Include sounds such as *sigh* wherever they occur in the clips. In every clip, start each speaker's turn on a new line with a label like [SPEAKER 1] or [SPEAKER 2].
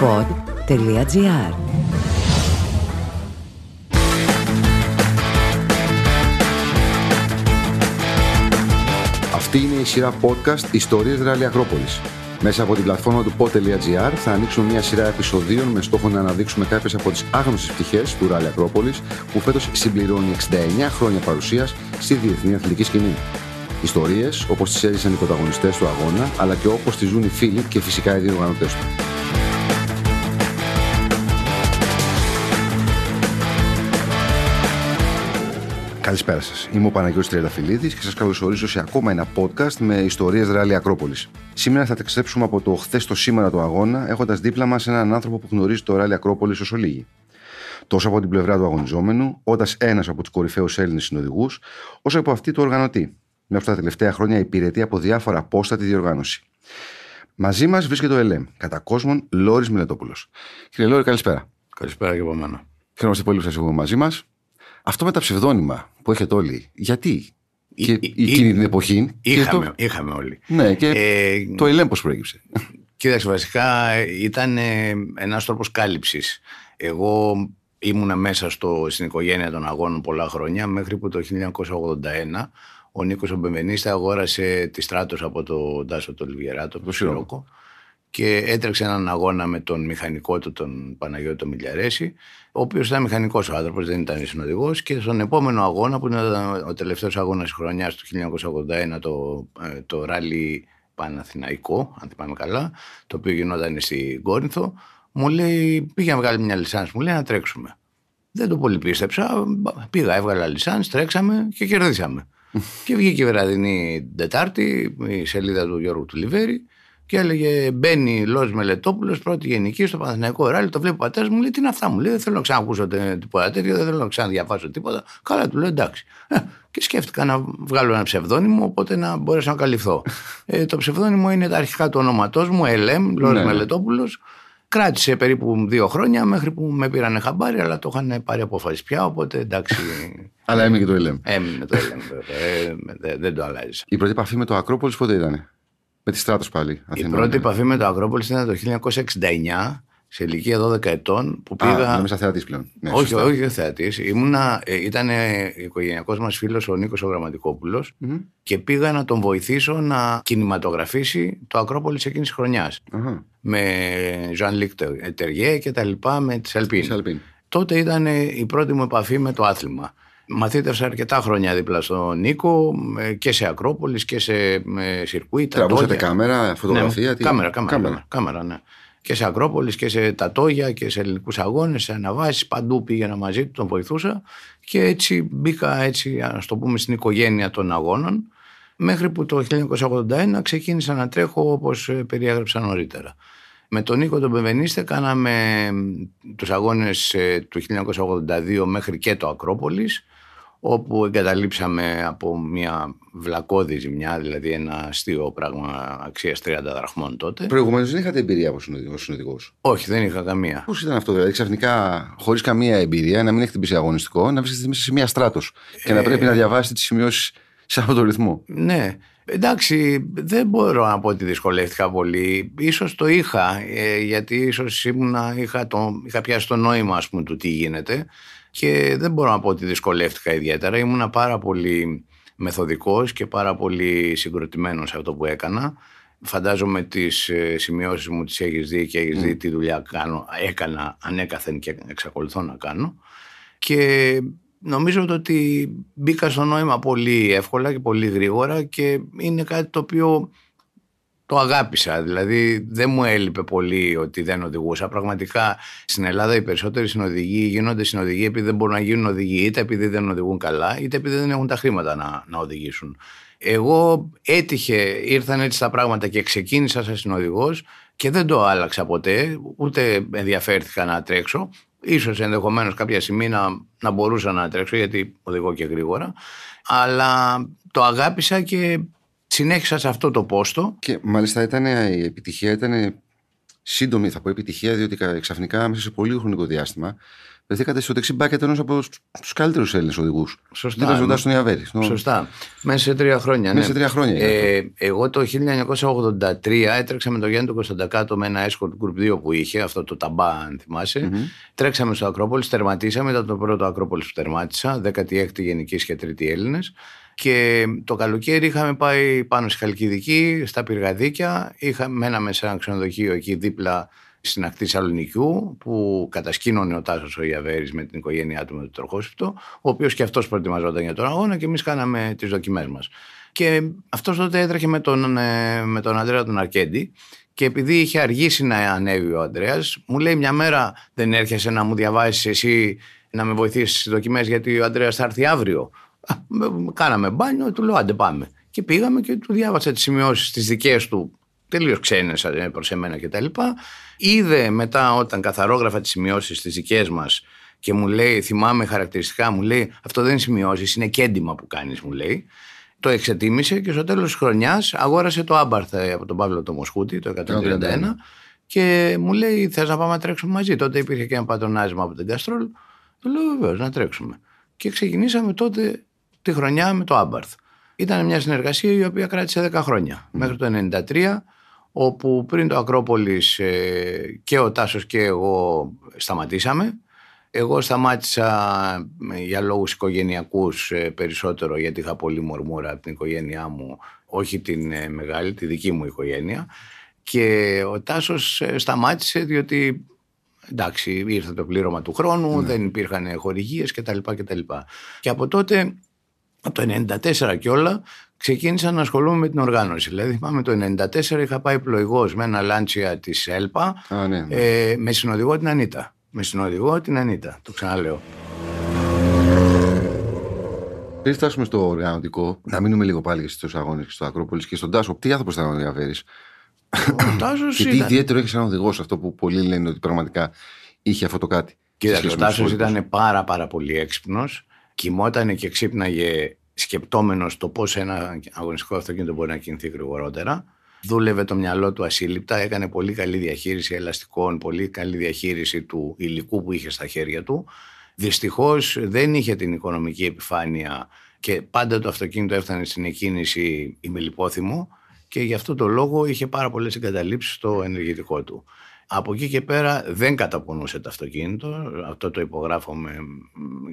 [SPEAKER 1] pod.gr
[SPEAKER 2] Αυτή είναι η σειρά podcast Ιστορίες Ράλι Ακρόπολης. Μέσα από την πλατφόρμα του pod.gr θα ανοίξουμε μια σειρά επεισοδίων με στόχο να αναδείξουμε κάποιες από τις άγνωστες πτυχές του Ράλι Ακρόπολης που φέτος συμπληρώνει 69 χρόνια παρουσίας στη διεθνή αθλητική σκηνή. Ιστορίες όπως τις έζησαν οι πρωταγωνιστές του αγώνα αλλά και όπως τις ζουν οι φίλοι και φυσικά οι διοργανωτές του. Καλησπέρα σας. Είμαι ο Παναγιώτης Τριανταφυλλίδης και σας καλωσορίζω σε ακόμα ένα podcast με ιστορίες Ράλι Ακρόπολης. Σήμερα θα ταξιδέψουμε από το χθες στο σήμερα του αγώνα, έχοντας δίπλα μας έναν άνθρωπο που γνωρίζει το Ράλι Ακρόπολης όσο λίγοι. Τόσο από την πλευρά του αγωνιζόμενου, όντας ένας από τους κορυφαίους Έλληνες συνοδηγούς, όσο από αυτή του οργανωτή. Με αυτά τα τελευταία χρόνια υπηρετεί από διάφορα πόστα τη διοργάνωση. Μαζί μας βρίσκεται ο ΕΛΕΜ, κατά κόσμον Λόρις Μιλετόπουλος. Κύριε Λόρι, καλησπέρα.
[SPEAKER 3] Καλησπέρα και από μένα.
[SPEAKER 2] Χαίρομαστε πολύ που σας έχουμε μαζί μας. Αυτό με τα ψευδόνυμα που έχετε όλοι, γιατί; Και εκείνη την εποχή.
[SPEAKER 3] Είχαμε,
[SPEAKER 2] το...
[SPEAKER 3] είχαμε όλοι.
[SPEAKER 2] Ναι, και ε, το ΕΛΕΜ πώ προέκυψε.
[SPEAKER 3] Κοίταξε, βασικά ήταν ε, ένας τρόπος κάλυψης. Εγώ ήμουνα μέσα στο, στην οικογένεια των αγώνων πολλά χρόνια, μέχρι που το 1981 ο Νίκος Ομπεμενίστα αγόρασε τη στράτος από τον Τάσο του Λιβιεράτο, το Σιρόκο, και έτρεξε έναν αγώνα με τον μηχανικό του, τον Παναγιώτη τον Μιλιαρέση, ο οποίος ήταν μηχανικός ο άνθρωπος, δεν ήταν συνοδηγός. Και στον επόμενο αγώνα, που ήταν ο τελευταίος αγώνας τη χρονιάς του 1981, το, ε, το ράλι Παναθηναϊκό, αν θυμάμαι καλά, το οποίο γινόταν στην Κόρινθο, μου λέει: Πήγα να βγάλει μια λισάνση, μου λέει να τρέξουμε. Δεν το πολύ πίστεψα. Πήγα, έβγαλα λισάνση, τρέξαμε και κερδίσαμε. και βγήκε η βραδινή Τετάρτη, η σελίδα του Γιώργου του Λιβέρη, και έλεγε Μπαίνει Λό Μελετόπουλος, πρώτη γενική στο Παναθηναϊκό Ράλι. Το βλέπει ο πατέρας μου, λέει Τι είναι αυτά, μου λέει Δεν θέλω να ξανακούσω τίποτα τέτοιο, δεν θέλω να ξαναδιαβάσω τίποτα. Καλά, του λέω εντάξει. Ε, και σκέφτηκα να βγάλω ένα ψευδόνυμο, οπότε να μπορέσω να καλυφθώ. ε, το ψευδόνυμο είναι τα αρχικά του ονόματός μου, ΕΛΕΜ, Λό ναι. Μελετόπουλος. Κράτησε περίπου δύο χρόνια μέχρι που με πήραν χαμπάρι, αλλά το είχαν πάρει απόφαση πια. Οπότε εντάξει. *laughs*
[SPEAKER 2] αλλά έμεινε και το ΕΛΕΜ.
[SPEAKER 3] Έμεινε το ΕΛΕΜ, ε, δεν το αλλάζεις.
[SPEAKER 2] Η πρώτη επαφή με το Ακρόπολης πότε ήταν. Με τη Στράτος πάλι.
[SPEAKER 3] Αθήνα, η πρώτη επαφή με το Ακρόπολη ήταν το 1969 σε ηλικία 12 ετών που πήγα.
[SPEAKER 2] Α, μέσα θεατή πλέον.
[SPEAKER 3] Ναι, όχι, σωστά. όχι θεατή. Ε, ήταν οικογενειακός μας φίλος ο Νίκος ο γραμματικοπουλο mm-hmm. και πήγα να τον βοηθήσω να κινηματογραφήσει το Ακρόπολης εκείνης τη χρονιάς. Uh-huh. Με Ζαν Λίκ Τεριέ και τα λοιπά με τη Αλπίν. Τότε ήταν η πρώτη μου επαφή με το άθλημα. Μαθήτευσα αρκετά χρόνια δίπλα στον Νίκο και σε Ακρόπολης και σε σιρκουίτα.
[SPEAKER 2] Τραβούσατε κάμερα, φωτογραφία.
[SPEAKER 3] Ναι, τι... κάμερα, κάμερα, κάμερα. κάμερα ναι. Και σε Ακρόπολης και σε Τατόγια και σε ελληνικούς αγώνες, σε αναβάσεις, παντού πήγαινα μαζί του, τον βοηθούσα και έτσι μπήκα έτσι, ας το πούμε, στην οικογένεια των αγώνων μέχρι που το 1981 ξεκίνησα να τρέχω όπως περιέγραψα νωρίτερα. Με τον Νίκο τον Πεβενίστε κάναμε τους αγώνες ε, του 1982 μέχρι και το Ακρόπολης όπου εγκαταλείψαμε από μια βλακώδη ζημιά, δηλαδή ένα αστείο πράγμα αξίας 30 δραχμών τότε.
[SPEAKER 2] Προηγουμένως δεν είχατε εμπειρία από συνοδηγός;
[SPEAKER 3] Όχι, δεν είχα καμία.
[SPEAKER 2] Πώς ήταν αυτό, δηλαδή ξαφνικά χωρίς καμία εμπειρία να μην έχετε μπει αγωνιστικό, να βρίσκεστε μέσα σε μια στράτος και να πρέπει να διαβάσετε τις σημειώσεις σε αυτόν τον ρυθμό;
[SPEAKER 3] Ναι. Εντάξει, δεν μπορώ να πω ότι δυσκολεύτηκα πολύ. Ίσως το είχα, ε, γιατί ίσως ήμουνα, είχα, το, είχα πιάσει το νόημα ας πούμε, του τι γίνεται και δεν μπορώ να πω ότι δυσκολεύτηκα ιδιαίτερα. Ήμουνα πάρα πολύ μεθοδικός και πάρα πολύ συγκροτημένος σε αυτό που έκανα. Φαντάζομαι τις ε, σημειώσεις μου τις έχεις δει και έχεις δει τι δουλειά κάνω, έκανα ανέκαθεν και εξακολουθώ να κάνω. Και νομίζω ότι μπήκα στο νόημα πολύ εύκολα και πολύ γρήγορα και είναι κάτι το οποίο το αγάπησα. Δηλαδή δεν μου έλειπε πολύ ότι δεν οδηγούσα. Πραγματικά στην Ελλάδα οι περισσότεροι συνοδηγοί γίνονται συνοδηγοί επειδή δεν μπορούν να γίνουν οδηγοί, είτε επειδή δεν οδηγούν καλά, είτε επειδή δεν έχουν τα χρήματα να, να οδηγήσουν. Εγώ έτυχε, ήρθαν έτσι τα πράγματα και ξεκίνησα σαν συνοδηγός και δεν το άλλαξα ποτέ, ούτε ενδιαφέρθηκα να τρέξω. Ίσως ενδεχομένως κάποια στιγμή να, να μπορούσα να τρέξω γιατί οδηγώ και γρήγορα. Αλλά το αγάπησα και συνέχισα σε αυτό το πόστο.
[SPEAKER 2] Και μάλιστα ήταν, η επιτυχία ήταν σύντομη, θα πω επιτυχία, διότι ξαφνικά μέσα σε πολύ χρονικό διάστημα βρεθήκατε στο δεξί μπάκετ ενός από τους καλύτερους Έλληνες οδηγούς.
[SPEAKER 3] Σωστά.
[SPEAKER 2] Ήταν ζωτά στον Ιαβέρη.
[SPEAKER 3] Σωστά. Μέσα σε τρία χρόνια.
[SPEAKER 2] Μέσα σε τρία χρόνια.
[SPEAKER 3] Ε, εγώ το 1983 έτρεξα με τον Γιάννη του Κωνσταντακάτο με ένα escort group 2 που είχε, αυτό το ταμπά, αν θυμάσαι. Mm-hmm. Τρέξαμε στο Ακρόπολη, τερματίσαμε. Ήταν το πρώτο Ακρόπολη που τερμάτισα, 16η Γενικής και 3η Έλληνες. Και το καλοκαίρι είχαμε πάει πάνω στη Χαλκιδική, στα πυργαδίκια. Είχα, μέναμε σε ένα ξενοδοχείο εκεί δίπλα στην ακτή Σαλονικιού που κατασκήνωνε ο Τάσος ο Ιαβέρης με την οικογένειά του με το τροχόσυπτο ο οποίος και αυτός προετοιμαζόταν για τον αγώνα και εμείς κάναμε τις δοκιμές μας. Και αυτός τότε έτρεχε με τον, ε, με τον Ανδρέα τον Αρκέντη και επειδή είχε αργήσει να ανέβει ο Ανδρέας μου λέει μια μέρα δεν έρχεσαι να μου διαβάσεις εσύ να με βοηθήσεις στις δοκιμές γιατί ο Ανδρέας θα έρθει αύριο. *laughs* Κάναμε μπάνιο, του λέω άντε πάμε. Και πήγαμε και του διάβασα τις σημειώσεις τις δικές του τελείως ξένες ε, προς εμένα κτλ. Είδε μετά όταν καθαρόγραφα τις σημειώσεις τις δικές μας και μου λέει, θυμάμαι χαρακτηριστικά, μου λέει Αυτό δεν είναι σημειώσεις, είναι κέντημα που κάνεις, μου λέει. Το εξετίμησε και στο τέλος της χρονιάς αγόρασε το Άμπαρθ ε, από τον Παύλο το Μοσχούτη, το 131. Και μου λέει: Θες να πάμε να τρέξουμε μαζί. Τότε υπήρχε και ένα πατρονάζημα από την Καστρόλ. Του λέω: Βεβαίως, να τρέξουμε. Και ξεκινήσαμε τότε τη χρονιά με το Άμπαρθ. Ήταν μια συνεργασία η οποία κράτησε 10 χρόνια. Μέχρι το 1993 όπου πριν το Ακρόπολης ε, και ο Τάσος και εγώ σταματήσαμε. Εγώ σταμάτησα ε, για λόγους οικογενειακούς ε, περισσότερο γιατί είχα πολύ μορμούρα από την οικογένειά μου, όχι την μεγάλη, τη δική μου οικογένεια. Και ο Τάσος σταμάτησε διότι εντάξει ήρθε το πλήρωμα του χρόνου, ναι. δεν υπήρχαν χορηγίες κτλ. κτλ. Και από τότε από το 1994 και όλα ξεκίνησα να ασχολούμαι με την οργάνωση. Δηλαδή, θυμάμαι το 1994 είχα πάει πλοηγός με ένα λάντσια της ΕΛΠΑ
[SPEAKER 2] Α, ναι, ναι.
[SPEAKER 3] Ε, με συνοδηγό την Ανίτα. Με συνοδηγό την Ανίτα. Το ξαναλέω.
[SPEAKER 2] Πριν φτάσουμε στο οργανωτικό, να μείνουμε λίγο πάλι στους αγώνες και στο Ακρόπολης και στον Τάσο. Τι άνθρωπος θα διαφέρει.
[SPEAKER 3] Ο Τάσος.
[SPEAKER 2] και τι ιδιαίτερο έχεις σαν οδηγός αυτό που πολλοί λένε ότι πραγματικά είχε αυτό το κάτι.
[SPEAKER 3] Κοίταξε, ο Τάσος ήταν πάρα, πάρα πολύ έξυπνος. Κοιμόταν και ξύπναγε σκεπτόμενος το πώς ένα αγωνιστικό αυτοκίνητο μπορεί να κινηθεί γρηγορότερα. Δούλευε το μυαλό του ασύλληπτα, έκανε πολύ καλή διαχείριση ελαστικών, πολύ καλή διαχείριση του υλικού που είχε στα χέρια του. Δυστυχώς δεν είχε την οικονομική επιφάνεια και πάντα το αυτοκίνητο έφτανε στην εκκίνηση ημιλιπόθυμο και γι' αυτό το λόγο είχε πάρα πολλές εγκαταλείψεις στο ενεργητικό του. Από εκεί και πέρα δεν καταπονούσε το αυτοκίνητο, αυτό το υπογράφω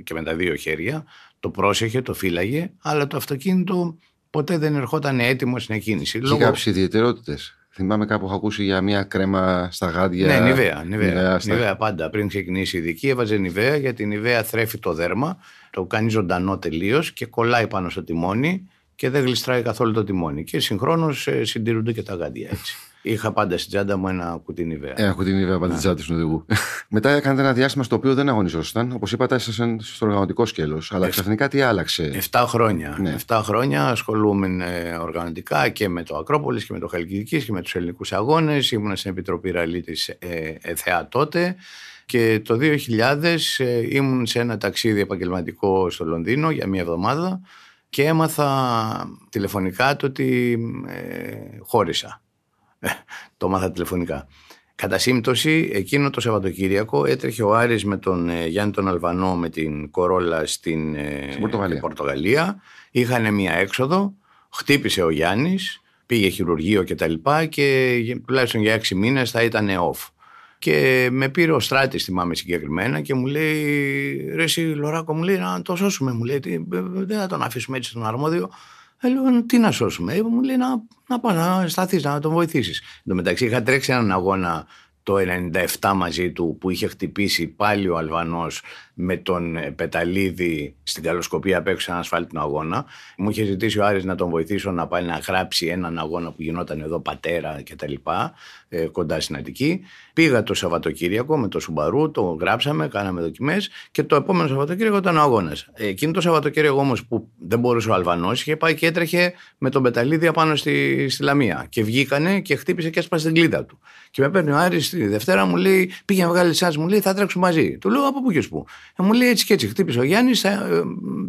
[SPEAKER 3] και με τα δύο χέρια, το πρόσεχε, το φύλαγε, αλλά το αυτοκίνητο ποτέ δεν ερχόταν έτοιμο στην εκκίνηση.
[SPEAKER 2] Και λόγω... κάποιες ιδιαιτερότητες. Θυμάμαι κάπου έχω ακούσει για μια κρέμα στα γάντια.
[SPEAKER 3] Ναι, νιβαία. Νιβαία, νιβαία, πάντα. Πριν ξεκινήσει η δική, έβαζε νιβαία γιατί η νιβαία θρέφει το δέρμα, το κάνει ζωντανό τελείως και κολλάει πάνω στο τιμόνι και δεν γλιστράει καθόλου το τιμόνι. Και συγχρόνως ε, συντηρούνται και τα γάντια έτσι. Είχα πάντα στην τσάντα μου ένα κουτί νιβαία.
[SPEAKER 2] Ένα κουτί νιβαία πάντα στην τσάντα του οδηγού. *laughs* Μετά έκανατε ένα διάστημα στο οποίο δεν αγωνιζόσασταν. Όπως είπατε, ήσασταν στο οργανωτικό σκέλος. Αλλά ξαφνικά τι άλλαξε;
[SPEAKER 3] 7 χρόνια. Ναι. 7 χρόνια ασχολούμαι ε, οργανωτικά και με το Ακρόπολης και με το Χαλκιδικής και με τους ελληνικούς αγώνες. Ήμουν στην Επιτροπή Ραλή της ε, ΕΘΕΑ τότε. Και το 2000 ε, ήμουν σε ένα ταξίδι επαγγελματικό στο Λονδίνο για μία εβδομάδα και έμαθα τηλεφωνικά το ότι ε, χώρισα. Ε, *laughs* το έμαθα τηλεφωνικά. Κατά σύμπτωση, εκείνο το Σαββατοκύριακο έτρεχε ο Άρης με τον ε, Γιάννη τον Αλβανό με την Κορόλα στην,
[SPEAKER 2] στην Πορτογαλία.
[SPEAKER 3] Πορτογαλία. Είχαν μία έξοδο, χτύπησε ο Γιάννης, πήγε χειρουργείο κτλ. Και, και τουλάχιστον για έξι μήνες θα ήταν off. Και με πήρε ο Στράτης, θυμάμαι συγκεκριμένα, και μου λέει: Ρε, εσύ Λωράκο, μου λέει να το σώσουμε. Μου λέει: Δεν θα τον αφήσουμε έτσι στον αρμόδιο. Ε, λέω: Τι να σώσουμε; Ε, μου λέει: Να, να πάω να σταθείς, να τον βοηθήσεις. Εν τω μεταξύ, είχα τρέξει έναν αγώνα το 97 μαζί του που είχε χτυπήσει πάλι ο Αλβανός με τον ε, Πεταλίδη στην καλοσκοπία απ' έξω έναν ασφάλτινο αγώνα. Μου είχε ζητήσει ο Άρης να τον βοηθήσω να πάει να γράψει έναν αγώνα που γινόταν εδώ πατέρα κτλ. Ε, κοντά στην Αττική. Πήγα το Σαββατοκύριακο με το Σουμπαρού, το γράψαμε, κάναμε δοκιμές και το επόμενο Σαββατοκύριακο ήταν ο αγώνας. Εκείνο το Σαββατοκύριακο όμως που δεν μπορούσε ο Αλβανός είχε πάει και έτρεχε με τον Πεταλίδη απάνω στη, στη Λαμία. Και βγήκανε και χτύπησε και έσπασε την κλίδα του. Και με παίρνει ο Άρης τη Δευτέρα μου λέει, πήγε να βγάλει εσάς, μου λέει, θα τρέξουμε μαζί. Του λέω από πού και πού. Ε, μου λέει έτσι και έτσι. Χτύπησε ο Γιάννης, ε,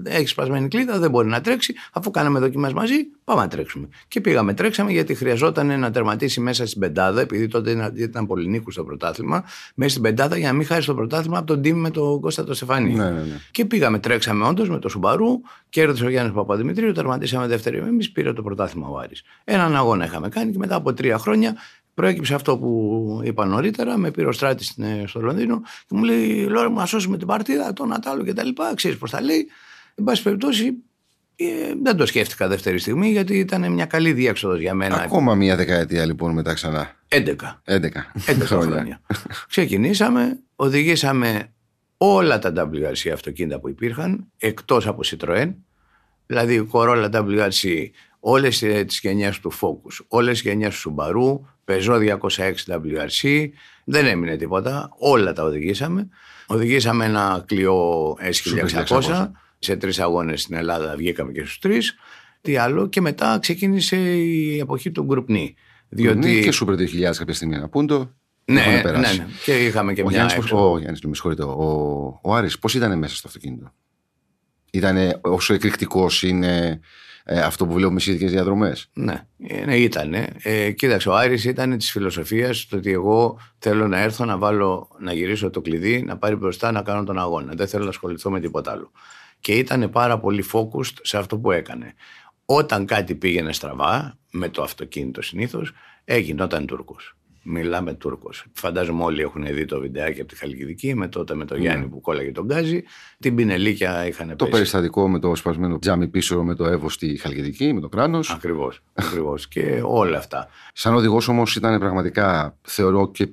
[SPEAKER 3] έχει σπασμένη κλίδα, δεν μπορεί να τρέξει. Αφού κάναμε δοκιμές μαζί, πάμε να τρέξουμε. Και πήγαμε, τρέξαμε γιατί χρειαζόταν να τερματίσει μέσα στην πεντάδα, επειδή τότε ήταν πολύ νίκους στο πρωτάθλημα, μέσα στην πεντάδα για να μην χάσει το πρωτάθλημα από τον τίμη με τον Κώστα το Στεφανί.
[SPEAKER 2] Ναι, ναι, ναι.
[SPEAKER 3] Και πήγαμε, τρέξαμε όντως με το Σουμπαρού, κέρδισε ο Γιάννης Παπαδημητρίου, τερματίσαμε δεύτερη. Εμείς πήρε το πρωτάθλημα ο Άρης. Έναν αγώνα είχαμε κάνει και μετά από τρία χρόνια προέκυψε αυτό που είπα νωρίτερα. Με πήρε ο Στράτης στο Λονδίνο και μου λέει: Λόρα, μου να σώσουμε την παρτίδα, τον Ατάλο κτλ. Ξέρεις πώς θα λέει. Εν πάση περιπτώσει, ε, δεν το σκέφτηκα δεύτερη στιγμή γιατί ήταν μια καλή διέξοδος για μένα.
[SPEAKER 2] Ακόμα μια δεκαετία λοιπόν μετά ξανά.
[SPEAKER 3] 11.
[SPEAKER 2] 11,
[SPEAKER 3] 11 χρόνια. Ξεκινήσαμε, οδηγήσαμε όλα τα WRC αυτοκίνητα που υπήρχαν εκτός από Citroën. Δηλαδή Corolla WRC, όλες τις γενιές του Focus, όλες τις γενιές του Subaru, Peugeot 206 WRC, δεν έμεινε τίποτα, όλα τα οδηγήσαμε. Οδηγήσαμε ένα Clio S1600, σε τρεις αγώνες στην Ελλάδα βγήκαμε και στους τρεις. Τι άλλο και μετά ξεκίνησε η εποχή του Group Ni.
[SPEAKER 2] Διότι... Και Super 2000 κάποια στιγμή να πούν το.
[SPEAKER 3] Ναι, ναι, ναι, Και είχαμε και
[SPEAKER 2] ο
[SPEAKER 3] μια
[SPEAKER 2] Γιάννης, Ο Γιάννης, με συγχωρείτε, ο, ο Άρης πώς ήταν μέσα στο αυτοκίνητο; Ήταν όσο εκρηκτικός είναι ε, αυτό που βλέπουμε στις ειδικέ διαδρομές.
[SPEAKER 3] Ναι, ναι ήταν. Ε, κοίταξε, ο Άρης ήταν της φιλοσοφίας το ότι εγώ θέλω να έρθω να βάλω, να γυρίσω το κλειδί, να πάρει μπροστά να κάνω τον αγώνα. Δεν θέλω να ασχοληθώ με τίποτα άλλο. Και ήταν πάρα πολύ focused σε αυτό που έκανε. Όταν κάτι πήγαινε στραβά, με το αυτοκίνητο συνήθως, έγινε όταν Τούρκος μιλάμε Τούρκος. Φαντάζομαι όλοι έχουν δει το βιντεάκι από τη Χαλκιδική με τότε με τον ναι. Γιάννη που κόλλαγε τον Γκάζι. Την Πινελίκια είχαν πέσει.
[SPEAKER 2] Το περιστατικό με το σπασμένο τζάμι πίσω με το Εύω στη Χαλκιδική, με το κράνος.
[SPEAKER 3] Ακριβώς. Ακριβώς. και όλα αυτά.
[SPEAKER 2] Σαν οδηγός όμως ήταν πραγματικά, θεωρώ και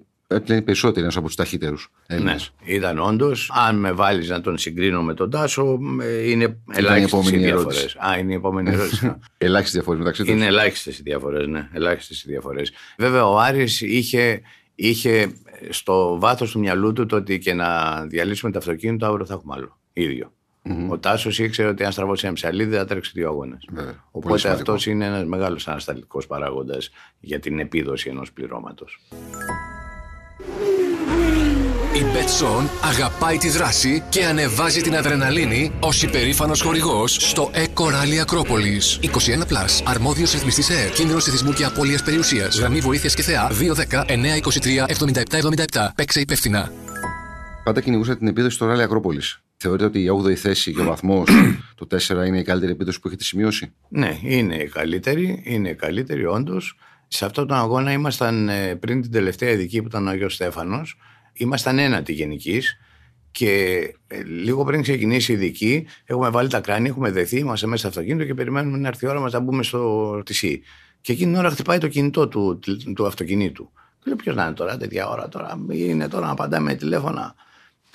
[SPEAKER 2] είναι περισσότεροι ένας από τους ταχύτερους
[SPEAKER 3] Ναι, ήταν όντως. Αν με βάλεις να τον συγκρίνω με τον Τάσο, είναι ελάχιστες οι διαφορές. Α, είναι η επόμενη *laughs* ερώτηση.
[SPEAKER 2] ελάχιστες διαφορές μεταξύ τους.
[SPEAKER 3] Είναι ελάχιστες οι διαφορές, ναι. Ελάχιστες οι διαφορές. Βέβαια, ο Άρης είχε, είχε στο βάθος του μυαλού του το ότι και να διαλύσουμε το αυτοκίνητο, αύριο θα έχουμε άλλο. ίδιο. Mm-hmm. Ο Τάσος ήξερε ότι αν στραβώσει ένα ψαλίδι θα τρέξει δύο αγώνες. Οπότε αυτός είναι ένας μεγάλος ανασταλτικός παράγοντας για την επίδοση ενός πληρώματος.
[SPEAKER 1] Η Betson αγαπάει τη δράση και ανεβάζει την αδρεναλίνη ως υπερήφανος χορηγός στο Eco Rally Ακρόπολη. 21 Plus, αρμόδιος ρυθμιστής ΕΡ, κίνδυνο εθισμού και απώλειας περιουσίας. Γραμμή βοήθειας και θεά 210-923-7777. Παίξε υπεύθυνα.
[SPEAKER 2] Πάντα κυνηγούσα την επίδοση στο Rally Ακρόπολη. Θεωρείτε ότι η 8η θέση και ο βαθμός, *clears throat* το 4 είναι η καλύτερη επίδοση που έχετε σημειώσει;
[SPEAKER 3] Ναι, είναι η καλύτερη. Είναι η καλύτερη, όντως. Σε αυτόν τον αγώνα ήμασταν ε, πριν την τελευταία ειδική που ήταν ο Αγιο Στέφανος ήμασταν ένατη γενικής και ε, λίγο πριν ξεκινήσει η ειδική, έχουμε βάλει τα κράνη, έχουμε δεθεί, είμαστε μέσα στο αυτοκίνητο και περιμένουμε να έρθει η ώρα μας να μπούμε στο τυσί. Και εκείνη την ώρα χτυπάει το κινητό του, του αυτοκινήτου. Και λέω: Ποιος να είναι τώρα, τέτοια ώρα τώρα, είναι τώρα να απαντάμε με τηλέφωνα.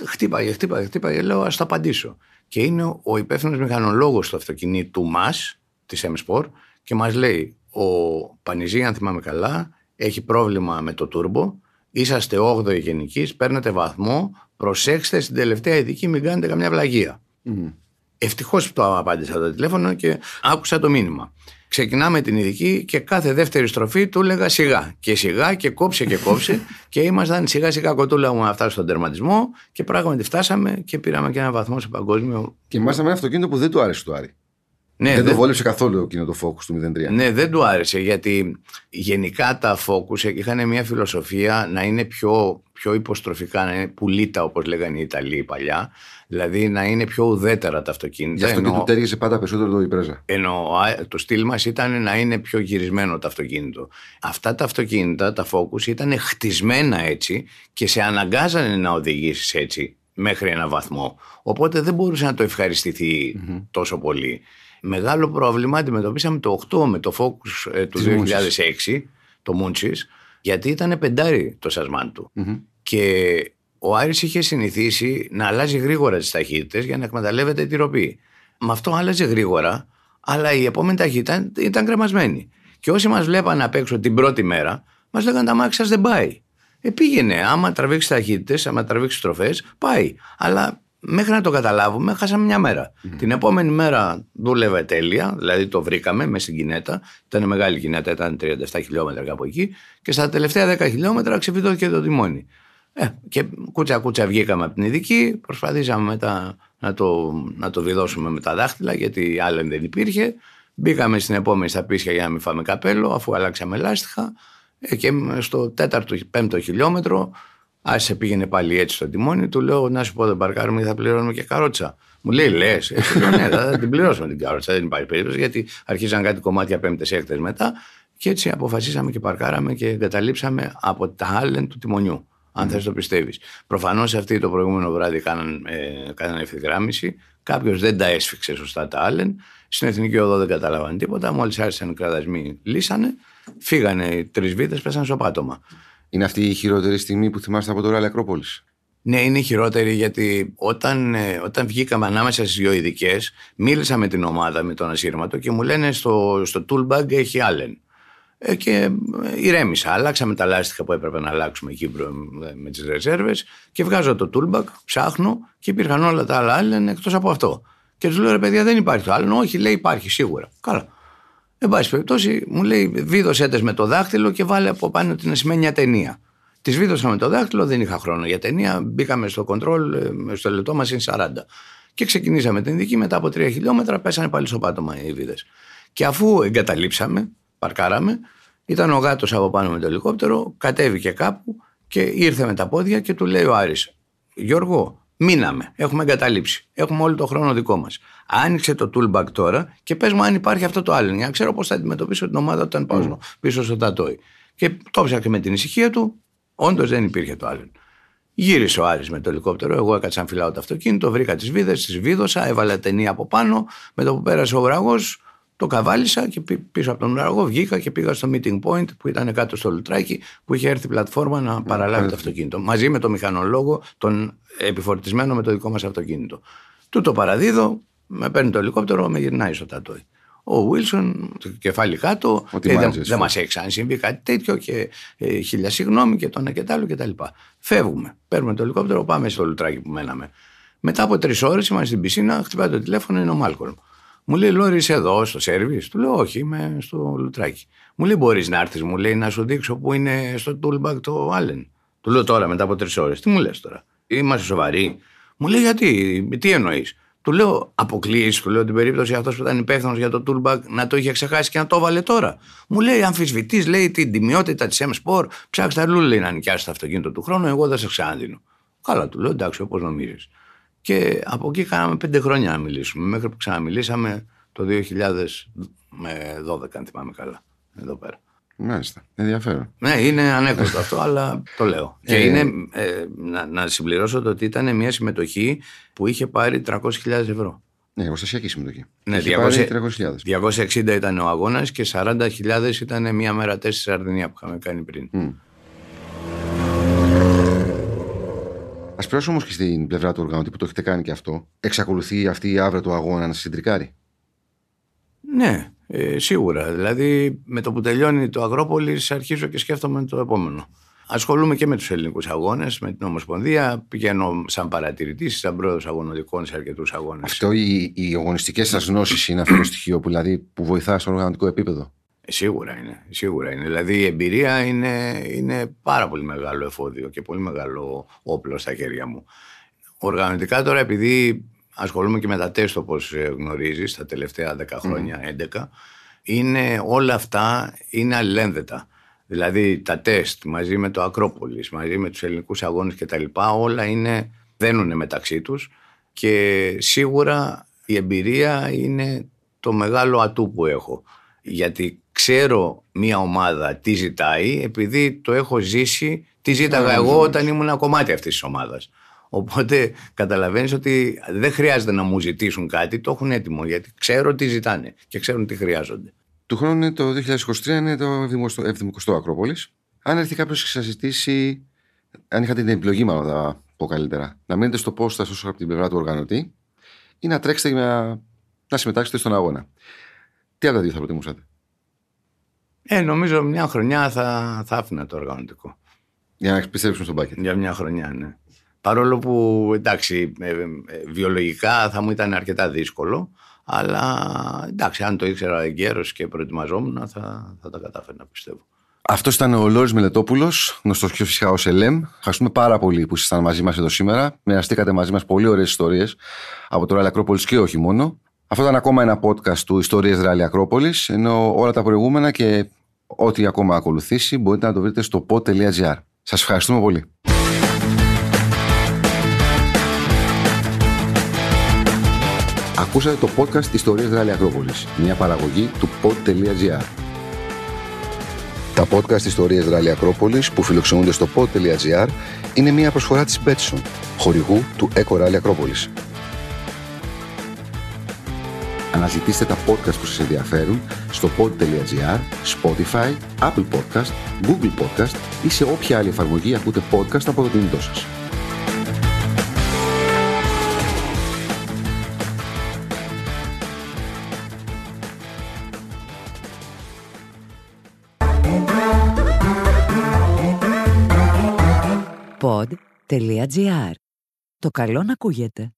[SPEAKER 3] Χτύπαγε, χτύπαγε, χτύπαγε. Λέω: Α το απαντήσω. Και είναι ο υπεύθυνος μηχανολόγος του αυτοκινήτου μας, της M-Sport, και μας λέει: Ο Πανιζή, αν θυμάμαι καλά, έχει πρόβλημα με το τούρμπο είσαστε 8η γενικής, παίρνετε βαθμό, προσέξτε στην τελευταία ειδική, μην κάνετε καμιά βλαγία. Mm. Ευτυχώς το απάντησα το τηλέφωνο και άκουσα το μήνυμα. Ξεκινάμε την ειδική και κάθε δεύτερη στροφή του έλεγα σιγά. Και σιγά και κόψε και κόψε. *laughs* και ήμασταν σιγά σιγά κοτούλα μου να φτάσουμε στον τερματισμό. Και πράγματι φτάσαμε και πήραμε και ένα βαθμό σε παγκόσμιο.
[SPEAKER 2] Και ήμασταν με ένα αυτοκίνητο που δεν του άρεσε το Άρη. Ναι, δεν, δεν το βόλεψε καθόλου εκείνο το Focus του 03.
[SPEAKER 3] Ναι, δεν του άρεσε γιατί γενικά τα Focus είχαν μια φιλοσοφία να είναι πιο, πιο υποστροφικά, να είναι πουλίτα όπως λέγανε οι Ιταλοί παλιά. Δηλαδή να είναι πιο ουδέτερα τα αυτοκίνητα.
[SPEAKER 2] Γι' αυτό ενώ, και του τέριαζε πάντα περισσότερο το Ιπρέζα.
[SPEAKER 3] Ενώ το στυλ μας ήταν να είναι πιο γυρισμένο το αυτοκίνητο. Αυτά τα αυτοκίνητα, τα Focus, ήταν χτισμένα έτσι και σε αναγκάζανε να οδηγήσεις έτσι μέχρι ένα βαθμό. Οπότε δεν μπορούσε να το ευχαριστηθει τόσο πολύ. Μεγάλο πρόβλημα αντιμετωπίσαμε το 8 με το Focus ε, του 2006, το Μούντσις, γιατί ήταν πεντάρι το σασμάν του. Και ο Άρης είχε συνηθίσει να αλλάζει γρήγορα τις ταχύτητες για να εκμεταλλεύεται τη ροπή. Με αυτό άλλαζε γρήγορα, αλλά η επόμενη ταχύτητα ήταν κρεμασμένη. Και όσοι μας βλέπαν απ' έξω την πρώτη μέρα, μας λέγανε τα μάξι δεν πάει. Ε, πήγαινε, άμα τραβήξεις ταχύτητες, άμα τραβήξεις στροφέ, πάει. Αλλά μέχρι να το καταλάβουμε, χάσαμε μια μέρα. Την επόμενη μέρα δούλευε τέλεια, δηλαδή το βρήκαμε με στην κινέτα. Ήταν μεγάλη κινέτα, ήταν 37 χιλιόμετρα κάπου εκεί. Και στα τελευταία 10 χιλιόμετρα ξεφυτώθηκε το τιμόνι. Ε, και κούτσα κούτσα βγήκαμε από την ειδική, προσπαθήσαμε μετά να το, να το βιδώσουμε με τα δάχτυλα, γιατί άλλο δεν υπήρχε. Μπήκαμε στην επόμενη στα πίσια για να μην φάμε καπέλο, αφού αλλάξαμε λάστιχα. Ε, και στο τέταρτο, πέμπτο χιλιόμετρο Άσε πήγαινε πάλι έτσι στο τιμόνι, του λέω να σου πω δεν παρκάρουμε θα πληρώνουμε και καρότσα. Μου λέει λες, έτσι λέω ναι, θα την πληρώσουμε την καρότσα, δεν υπάρχει περίπτωση γιατί αρχίζαν κάτι κομμάτια πέμπτες έκτε μετά και έτσι αποφασίσαμε και παρκάραμε και εγκαταλείψαμε από τα άλλεν του τιμονιού. Αν mm. θες το πιστεύεις. Προφανώς αυτοί το προηγούμενο βράδυ κάναν, ε, κάναν ευθυγράμμιση. Κάποιος δεν τα έσφιξε σωστά τα άλλεν. Στην εθνική οδό δεν καταλάβαν τίποτα. Μόλις άρχισαν οι κραδασμοί, λύσανε. Φύγανε οι τρεις βίδε, πέσαν στο πάτωμα.
[SPEAKER 2] Είναι αυτή η χειρότερη στιγμή που θυμάστε από το Ράλι Ακρόπολης;
[SPEAKER 3] Ναι, είναι η χειρότερη γιατί όταν, ε, όταν βγήκαμε ανάμεσα στις δύο ειδικές, μίλησα με την ομάδα, με τον ασύρματο και μου λένε στο, στο toolbag έχει Allen. Ε, και ε, ηρέμησα. Αλλάξαμε τα λάστιχα που έπρεπε να αλλάξουμε εκεί με τις ρεζέρβες και βγάζω το toolbag, ψάχνω και υπήρχαν όλα τα άλλα Allen εκτός από αυτό. Και τους λέω ρε παιδιά, δεν υπάρχει το άλλο. Όχι, λέει υπάρχει σίγουρα. Καλά. Εν πάση περιπτώσει, μου λέει βίδωσέ με το δάχτυλο και βάλε από πάνω την ασημένια ταινία. Τη βίδωσα με το δάχτυλο, δεν είχα χρόνο για ταινία. Μπήκαμε στο κοντρόλ, ε, στο λεπτό μας είναι 40. Και ξεκινήσαμε την δική. Μετά από τρία χιλιόμετρα πέσανε πάλι στο πάτωμα οι βίδες. Και αφού εγκαταλείψαμε, παρκάραμε, ήταν ο γάτος από πάνω με το ελικόπτερο, κατέβηκε κάπου και ήρθε με τα πόδια και του λέει ο Άρης Γιώργο, Μείναμε. Έχουμε εγκαταλείψει. Έχουμε όλο το χρόνο δικό μας. Άνοιξε το toolbag τώρα και πες μου αν υπάρχει αυτό το άλλο. Για να ξέρω πώς θα αντιμετωπίσω την ομάδα όταν πάω πίσω στο τατόι. Και το ψάχνει με την ησυχία του. Όντως δεν υπήρχε το άλλο. Γύρισε ο Άρης με το ελικόπτερο. Εγώ έκατσα να φυλάω το αυτοκίνητο. Βρήκα τις βίδες, τις βίδωσα, έβαλα ταινία από πάνω. Με το που πέρασε ο βραγός, το καβάλισα και πίσω από τον ουραγό βγήκα και πήγα στο meeting point που ήταν κάτω στο λουτράκι που είχε έρθει η πλατφόρμα να παραλάβει το αυτοκίνητο. Μαζί με το μηχανολόγο, τον επιφορτισμένο με το δικό μας αυτοκίνητο. Του το παραδίδω, με παίρνει το ελικόπτερο, με γυρνάει στο τατόι. Ο Βίλσον, το κεφάλι κάτω, ε, δεν, δεν μας έχει ξανασυμβεί κάτι τέτοιο και ε, χίλια συγγνώμη και το ένα και το άλλο κτλ. Φεύγουμε. Παίρνουμε το ελικόπτερο, πάμε στο λουτράκι που μέναμε. Μετά από τρεις ώρες είμαστε στην πισίνα, χτυπάει το τηλέφωνο, είναι ο Μάλκολμ. Μου λέει, Λόρι, είσαι εδώ στο σερβις; Του λέω, Όχι, είμαι στο λουτράκι. Μου λέει, Μπορείς να έρθεις, μου λέει, να σου δείξω που είναι στο toolbag το Allen. Του λέω τώρα, μετά από τρεις ώρες. Τι μου λες τώρα, Είμαστε σοβαροί. Μου λέει, Γιατί, τι εννοείς; Του λέω, Αποκλεί, του λέω την περίπτωση αυτός που ήταν υπεύθυνος για το toolbag να το είχε ξεχάσει και να το έβαλε τώρα. Μου λέει, Αμφισβητή, λέει την τιμιότητα της M-Sport. Ψάξτε αλλού, λέει, να νοικιάσει το αυτοκίνητο του χρόνου. Εγώ δεν σε ξαναδίνω. Καλά, του λέω, εντάξει, όπως νομίζεις. Και από εκεί κάναμε πέντε χρόνια να μιλήσουμε. Μέχρι που ξαναμιλήσαμε το 2012, αν θυμάμαι καλά. Εδώ πέρα.
[SPEAKER 2] Μάλιστα. Ενδιαφέρον.
[SPEAKER 3] Ναι, είναι ανέκδοτο αυτό, αλλά το λέω. Και ε, είναι, ε, να, να συμπληρώσω το ότι ήταν μια συμμετοχή που είχε πάρει 300.000 ευρώ.
[SPEAKER 2] Ναι, εργοστασιακή συμμετοχή.
[SPEAKER 3] Ναι, 200, 260 ήταν ο αγώνας και 40.000 ήταν μια μέρα τέσσερις Σαρδινία που είχαμε κάνει πριν.
[SPEAKER 2] Α περάσουμε όμως και στην πλευρά του οργανωτή που το έχετε κάνει και αυτό. Εξακολουθεί αυτή η άβρα του αγώνα να σας συντρικάρει;
[SPEAKER 3] Ναι, ε, σίγουρα. Δηλαδή με το που τελειώνει το Αγρόπολης αρχίζω και σκέφτομαι το επόμενο. Ασχολούμαι και με τους ελληνικούς αγώνες, με την Ομοσπονδία. Πηγαίνω σαν παρατηρητής, σαν πρόεδρος αγωνοδικών σε αρκετούς αγώνες.
[SPEAKER 2] Αυτό οι, οι αγωνιστικές σας γνώσεις είναι αυτό το στοιχείο που, δηλαδή, που βοηθά στο οργανωτικό επίπεδο;
[SPEAKER 3] Ε, σίγουρα είναι. Σίγουρα είναι. Δηλαδή η εμπειρία είναι, είναι πάρα πολύ μεγάλο εφόδιο και πολύ μεγάλο όπλο στα χέρια μου. Οργανωτικά τώρα επειδή ασχολούμαι και με τα τεστ όπως γνωρίζεις τα τελευταία 10 χρόνια, 11, είναι όλα αυτά είναι αλληλένδετα. Δηλαδή τα τεστ μαζί με το Ακρόπολης, μαζί με τους ελληνικούς αγώνες και τα λοιπά, όλα είναι, δένουν μεταξύ τους και σίγουρα η εμπειρία είναι το μεγάλο ατού που έχω. Γιατί ξέρω μια ομάδα τι ζητάει επειδή το έχω ζήσει, τι ζήταγα εγώ όταν ήμουν ένα κομμάτι αυτής της ομάδας. Οπότε καταλαβαίνεις ότι δεν χρειάζεται να μου ζητήσουν κάτι, το έχουν έτοιμο γιατί ξέρω τι ζητάνε και ξέρουν τι χρειάζονται.
[SPEAKER 2] Του χρόνου είναι το 2023, είναι το 70ο Ακρόπολης. Αν έρθει κάποιος και σας ζητήσει, αν είχατε την επιλογή, μάλλον θα πω καλύτερα, να μείνετε στο πόστα όσο από την πλευρά του οργανωτή ή να τρέξετε για να συμμετάξετε στον αγώνα. Τι από τα δύο θα προτιμούσατε;
[SPEAKER 3] Ε, νομίζω μια χρονιά θα, θα άφηνα το οργανωτικό.
[SPEAKER 2] Για να επιστρέψουμε στον μπάκετ.
[SPEAKER 3] Για μια χρονιά, ναι. Παρόλο που εντάξει, ε, ε, βιολογικά θα μου ήταν αρκετά δύσκολο, αλλά εντάξει, αν το ήξερα εγκαίρω και προετοιμαζόμουν, θα, θα τα κατάφερνα, πιστεύω.
[SPEAKER 2] Αυτός ήταν ο Λόρις Μελετόπουλος, γνωστός πιο φυσικά ως ΕΛΕΜ. Ευχαριστούμε πάρα πολύ που ήσασταν μαζί μας εδώ σήμερα. Μοιραστήκατε μαζί μας πολύ ωραίες ιστορίες από το Ράλι Ακρόπολης και όχι μόνο. Αυτό ήταν ακόμα ένα podcast του Ιστορίες Ράλι Ακρόπολης, ενώ όλα τα προηγούμενα και ό,τι ακόμα ακολουθήσει μπορείτε να το βρείτε στο pod.gr. Σας ευχαριστούμε πολύ. Ακούσατε το podcast Ιστορίες Ράλι Ακρόπολης, μια παραγωγή του pod.gr. Τα podcast Ιστορίες Ράλι Ακρόπολης που φιλοξενούνται στο pod.gr είναι μια προσφορά της Betson, χορηγού του Eco Rally Ακρόπολης. Αναζητήστε τα podcast που σας ενδιαφέρουν στο pod.gr, Spotify, Apple Podcast, Google Podcast ή σε όποια άλλη εφαρμογή ακούτε podcast από το κινητό σας.
[SPEAKER 4] Pod.gr. Το καλό να ακούγεται.